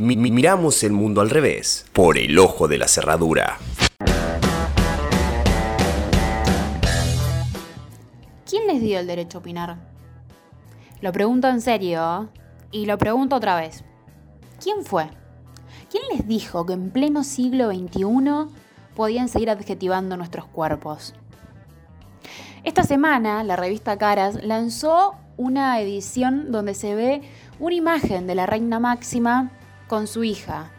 Mi- mi- miramos el mundo al revés, por el ojo de la cerradura. ¿Quién les dio el derecho a opinar? Lo pregunto en serio y lo pregunto otra vez. ¿Quién fue? ¿Quién les dijo que en pleno siglo XXI podían seguir adjetivando nuestros cuerpos? Esta semana la revista Caras lanzó una edición donde se ve una imagen de la reina máxima con su hija,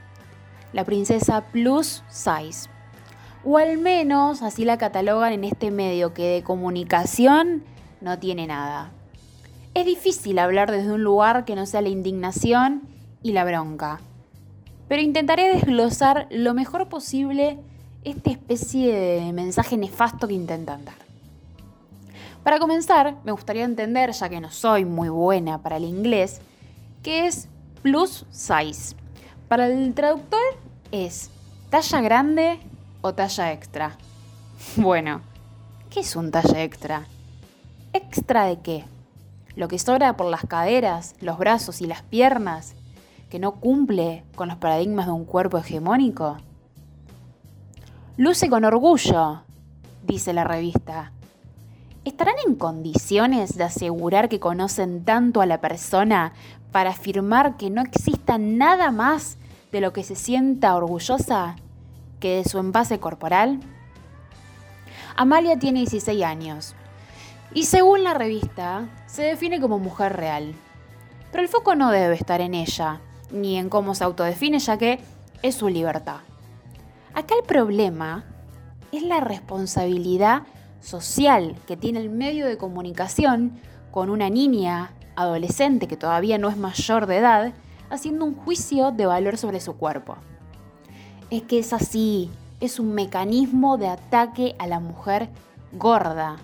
la princesa Plus Size. O al menos así la catalogan en este medio que de comunicación no tiene nada. Es difícil hablar desde un lugar que no sea la indignación y la bronca. Pero intentaré desglosar lo mejor posible esta especie de mensaje nefasto que intentan dar. Para comenzar, me gustaría entender, ya que no soy muy buena para el inglés, qué es plus size. Para el traductor es talla grande o talla extra. Bueno, ¿qué es un talla extra? ¿Extra de qué? ¿Lo que sobra por las caderas, los brazos y las piernas, que no cumple con los paradigmas de un cuerpo hegemónico? Luce con orgullo, dice la revista. ¿Estarán en condiciones de asegurar que conocen tanto a la persona para afirmar que no exista nada más de lo que se sienta orgullosa que de su envase corporal? Amalia tiene 16 años y según la revista se define como mujer real. Pero el foco no debe estar en ella, ni en cómo se autodefine, ya que es su libertad. Acá el problema es la responsabilidad social que tiene el medio de comunicación con una niña adolescente que todavía no es mayor de edad, haciendo un juicio de valor sobre su cuerpo. Es que es así, es un mecanismo de ataque a la mujer gorda.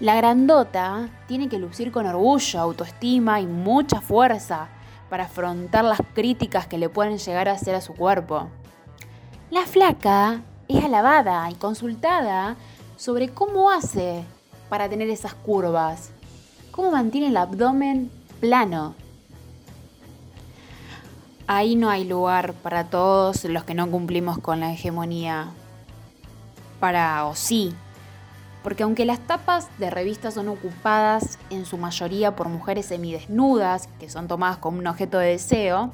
La grandota tiene que lucir con orgullo, autoestima y mucha fuerza para afrontar las críticas que le pueden llegar a hacer a su cuerpo. La flaca es alabada y consultada sobre cómo hace para tener esas curvas, cómo mantiene el abdomen plano. Ahí no hay lugar para todos los que no cumplimos con la hegemonía. Para o sí. Porque aunque las tapas de revistas son ocupadas en su mayoría por mujeres semidesnudas, que son tomadas como un objeto de deseo,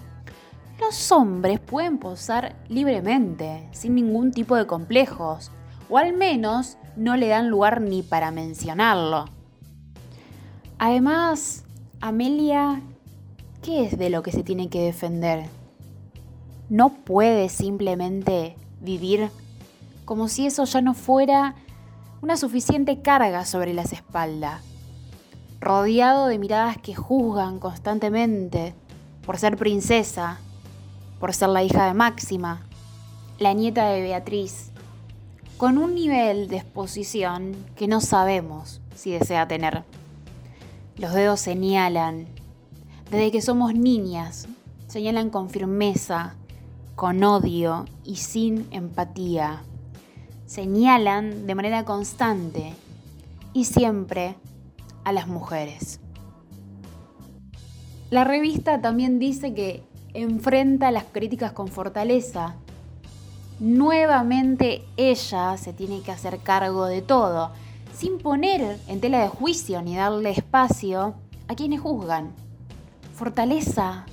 los hombres pueden posar libremente, sin ningún tipo de complejos, o al menos no le dan lugar ni para mencionarlo. Además, Amelia, ¿qué es de lo que se tiene que defender? No puede simplemente vivir como si eso ya no fuera una suficiente carga sobre las espaldas, rodeado de miradas que juzgan constantemente por ser princesa, por ser la hija de Máxima, la nieta de Beatriz, con un nivel de exposición que no sabemos si desea tener. Los dedos señalan, desde que somos niñas, señalan con firmeza, con odio y sin empatía. Señalan de manera constante y siempre a las mujeres. La revista también dice que enfrenta las críticas con fortaleza. Nuevamente ella se tiene que hacer cargo de todo, sin poner en tela de juicio ni darle espacio a quienes juzgan. Fortaleza,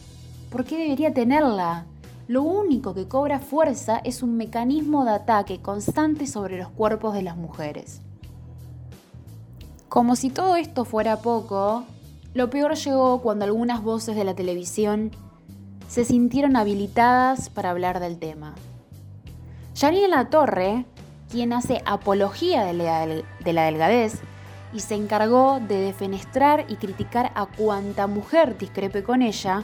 ¿por qué debería tenerla? Lo único que cobra fuerza es un mecanismo de ataque constante sobre los cuerpos de las mujeres. Como si todo esto fuera poco, lo peor llegó cuando algunas voces de la televisión se sintieron habilitadas para hablar del tema. Janine La Torre, quien hace apología de la, de la delgadez y se encargó de defenestrar y criticar a cuanta mujer discrepe con ella,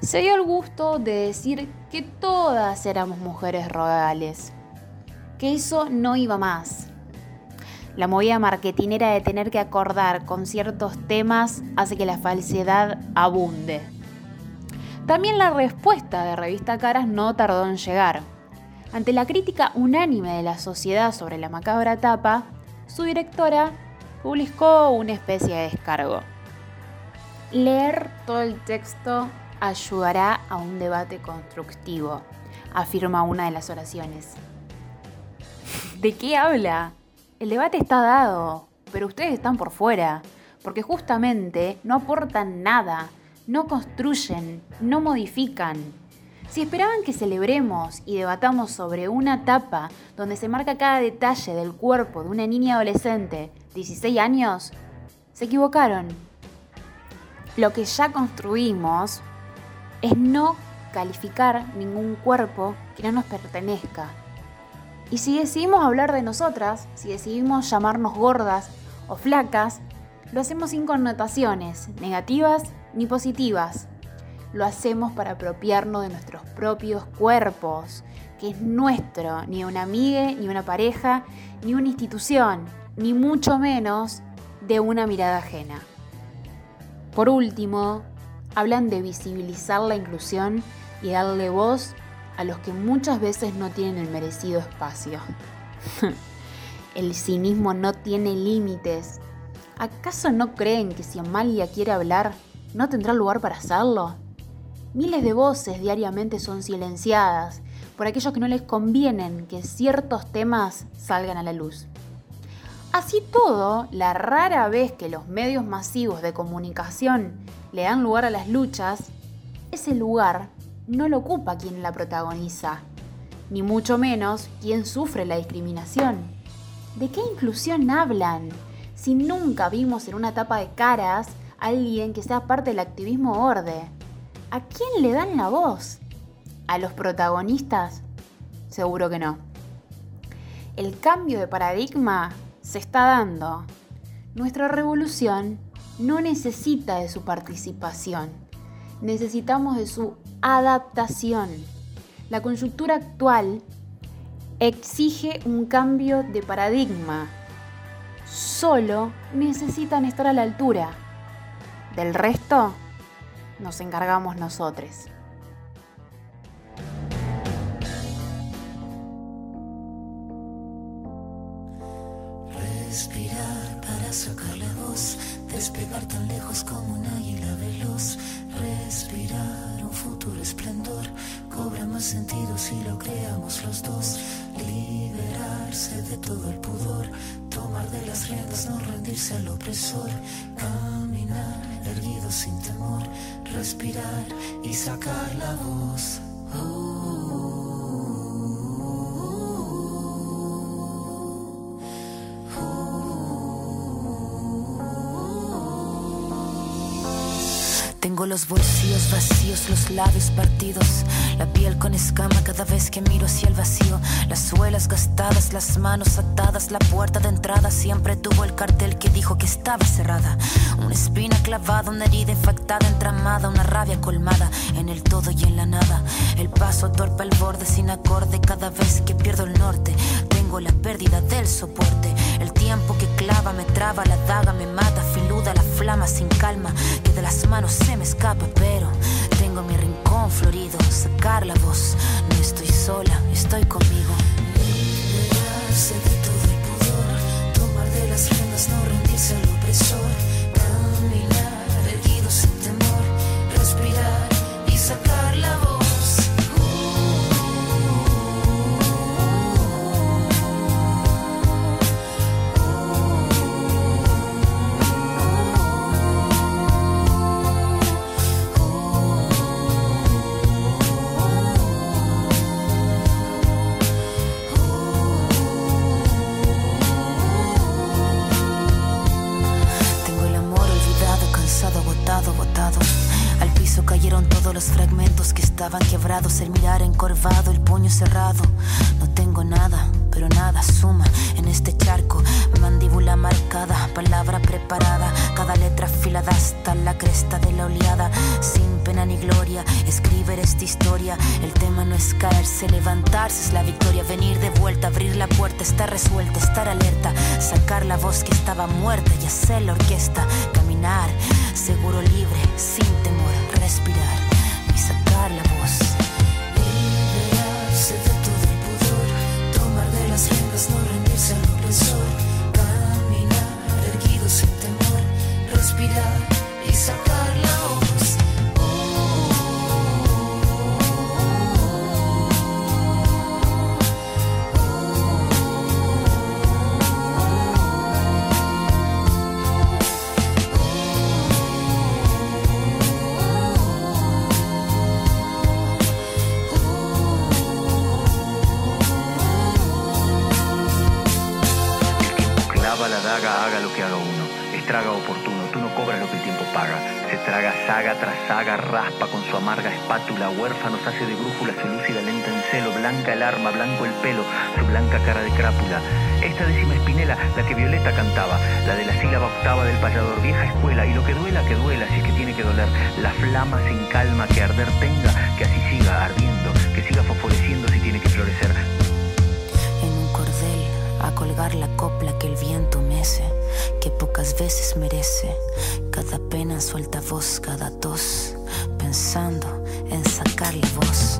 se dio el gusto de decir que todas éramos mujeres rogales, que eso no iba más. La movida marketinera de tener que acordar con ciertos temas hace que la falsedad abunde. También la respuesta de Revista Caras no tardó en llegar. Ante la crítica unánime de la sociedad sobre la macabra tapa, su directora publicó una especie de descargo. Leer todo el texto ayudará a un debate constructivo, afirma una de las oraciones. ¿De qué habla? El debate está dado, pero ustedes están por fuera, porque justamente no aportan nada, no construyen, no modifican. Si esperaban que celebremos y debatamos sobre una etapa donde se marca cada detalle del cuerpo de una niña adolescente, 16 años, se equivocaron. Lo que ya construimos es no calificar ningún cuerpo que no nos pertenezca. Y si decidimos hablar de nosotras, si decidimos llamarnos gordas o flacas, lo hacemos sin connotaciones negativas ni positivas. Lo hacemos para apropiarnos de nuestros propios cuerpos, que es nuestro, ni una amiga, ni una pareja, ni una institución, ni mucho menos de una mirada ajena. Por último, hablan de visibilizar la inclusión y darle voz a los que muchas veces no tienen el merecido espacio. el cinismo no tiene límites. ¿Acaso no creen que si Amalia quiere hablar, no tendrá lugar para hacerlo? Miles de voces diariamente son silenciadas por aquellos que no les convienen que ciertos temas salgan a la luz. Así todo, la rara vez que los medios masivos de comunicación le dan lugar a las luchas, ese lugar no lo ocupa quien la protagoniza, ni mucho menos quien sufre la discriminación. ¿De qué inclusión hablan? Si nunca vimos en una tapa de caras a alguien que sea parte del activismo orde. ¿A quién le dan la voz? ¿A los protagonistas? Seguro que no. El cambio de paradigma se está dando. Nuestra revolución no necesita de su participación, necesitamos de su adaptación. La coyuntura actual exige un cambio de paradigma. Solo necesitan estar a la altura. Del resto nos encargamos nosotros. Respirar para sacar la voz, despegar tan lejos como un águila veloz. Respirar un futuro esplendor, cobra más sentido si lo creamos los dos. Liberarse de todo el pudor, tomar de las riendas, no rendirse al opresor. Caminar sin temor, respirar y sacar la voz. Tengo los bolsillos vacíos, los labios partidos, la piel con escama cada vez que miro hacia el vacío, las suelas gastadas, las manos atadas, la puerta de entrada siempre tuvo el cartel que dijo que estaba cerrada. Una espina clavada, una herida infectada, entramada, una rabia colmada en el todo y en la nada. El paso torpe al borde sin acorde cada vez que pierdo el norte. Tengo la pérdida del soporte. El tiempo que clava me traba, la daga me mata, filuda la flama sin calma, que de las manos se me escapa, pero tengo mi rincón florido, sacar la voz. No estoy sola, estoy conmigo. Liberarse de todo el pudor, tomar de las riendas, no rendirse al opresor, caminar erguido sin temor, respirar y sacar la voz. Cayeron todos los fragmentos que estaban quebrados, el mirar encorvado, el puño cerrado. No tengo nada, pero nada suma en este charco. Mandíbula marcada, palabra preparada, cada letra afilada hasta la cresta de la oleada. Sin pena ni gloria, escribir esta historia. El tema no es caerse, levantarse es la victoria. Venir de vuelta, abrir la puerta, estar resuelta, estar alerta. Sacar la voz que estaba muerta y hacer la orquesta. Caminar, seguro libre, sin temor, respirar traga oportuno, tú no cobras lo que el tiempo paga. Se traga saga tras saga, raspa con su amarga espátula, huérfanos hace de brújula su lúcida lenta en celo, blanca el arma, blanco el pelo, su blanca cara de crápula. Esta décima espinela, la que Violeta cantaba, la de la sílaba octava del payador, vieja escuela, y lo que duela, que duela, si es que tiene que doler, la flama sin calma que arder tenga, que así siga ardiendo, que siga fosforeciendo si tiene que florecer. Colgar la copla que el viento mece, que pocas veces merece, cada pena suelta voz, cada tos, pensando en sacarle voz.